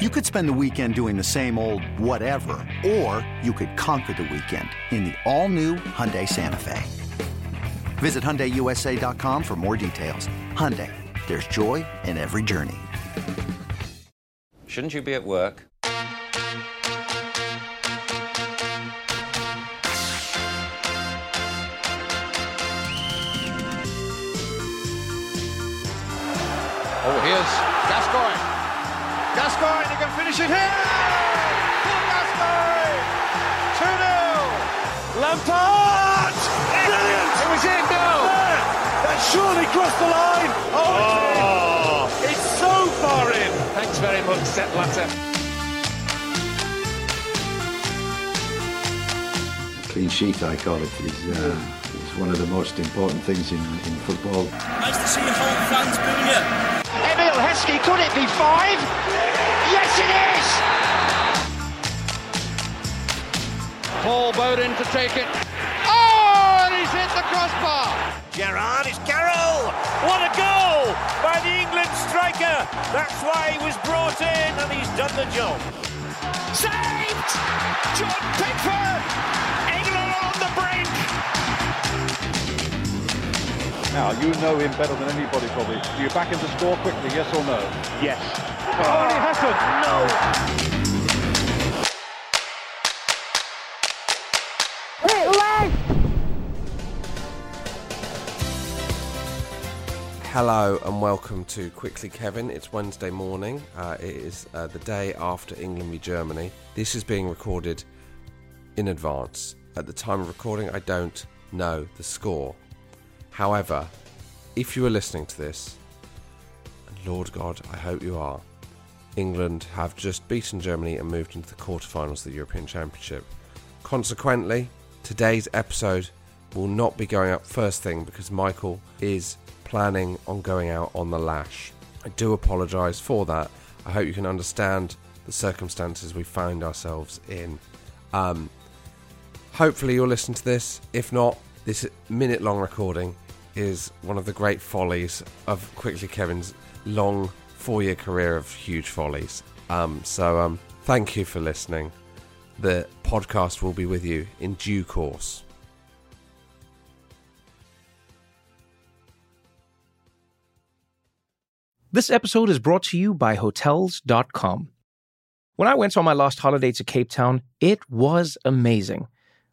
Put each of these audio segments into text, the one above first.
You could spend the weekend doing the same old whatever, or you could conquer the weekend in the all-new Hyundai Santa Fe. Visit HyundaiUSA.com for more details. Hyundai, there's joy in every journey. Shouldn't you be at work? Oh, here's Gascoigne. Gascoigne, he can finish it here! Paul Gascoigne! 2 0! Lampard! Brilliant! It was in, no! That surely crossed the line! Oh, it's, in. it's so far in! Thanks very much, Sepp Blatter. clean sheet, I call it, is, uh, is one of the most important things in, in football. Nice to see the home fans booing you. Emile Heskey, could it be five? Yes, it is! Paul Bowden to take it. Oh, and he's hit the crossbar! Gerrard, it's Carroll! What a goal by the England striker! That's why he was brought in and he's done the job. Saved! Jordan Pickford! England on the brink! Now, you know him better than anybody probably. Do you back him to score quickly, yes or no? Yes. Oh, and he hasn't! No! Hello and welcome to Quickly Kevin. It's Wednesday morning. Uh, it is uh, the day after England v Germany. This is being recorded in advance. At the time of recording, I don't know the score. However, if you are listening to this, and Lord God, I hope you are, England have just beaten Germany and moved into the quarterfinals of the European Championship. Consequently, today's episode will not be going up first thing because Michael is planning on going out on the lash. I do apologise for that. I hope you can understand the circumstances we find ourselves in. Um, hopefully, you'll listen to this. If not, this minute long recording is one of the great follies of Quickly Kevin's long four year career of huge follies. Um, so, um, thank you for listening. The podcast will be with you in due course. This episode is brought to you by Hotels.com. When I went on my last holiday to Cape Town, it was amazing.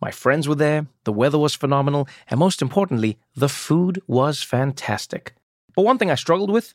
My friends were there, the weather was phenomenal, and most importantly, the food was fantastic. But one thing I struggled with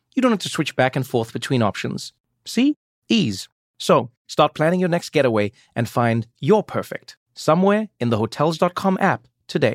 you don't have to switch back and forth between options. See? Ease. So, start planning your next getaway and find your perfect somewhere in the Hotels.com app today.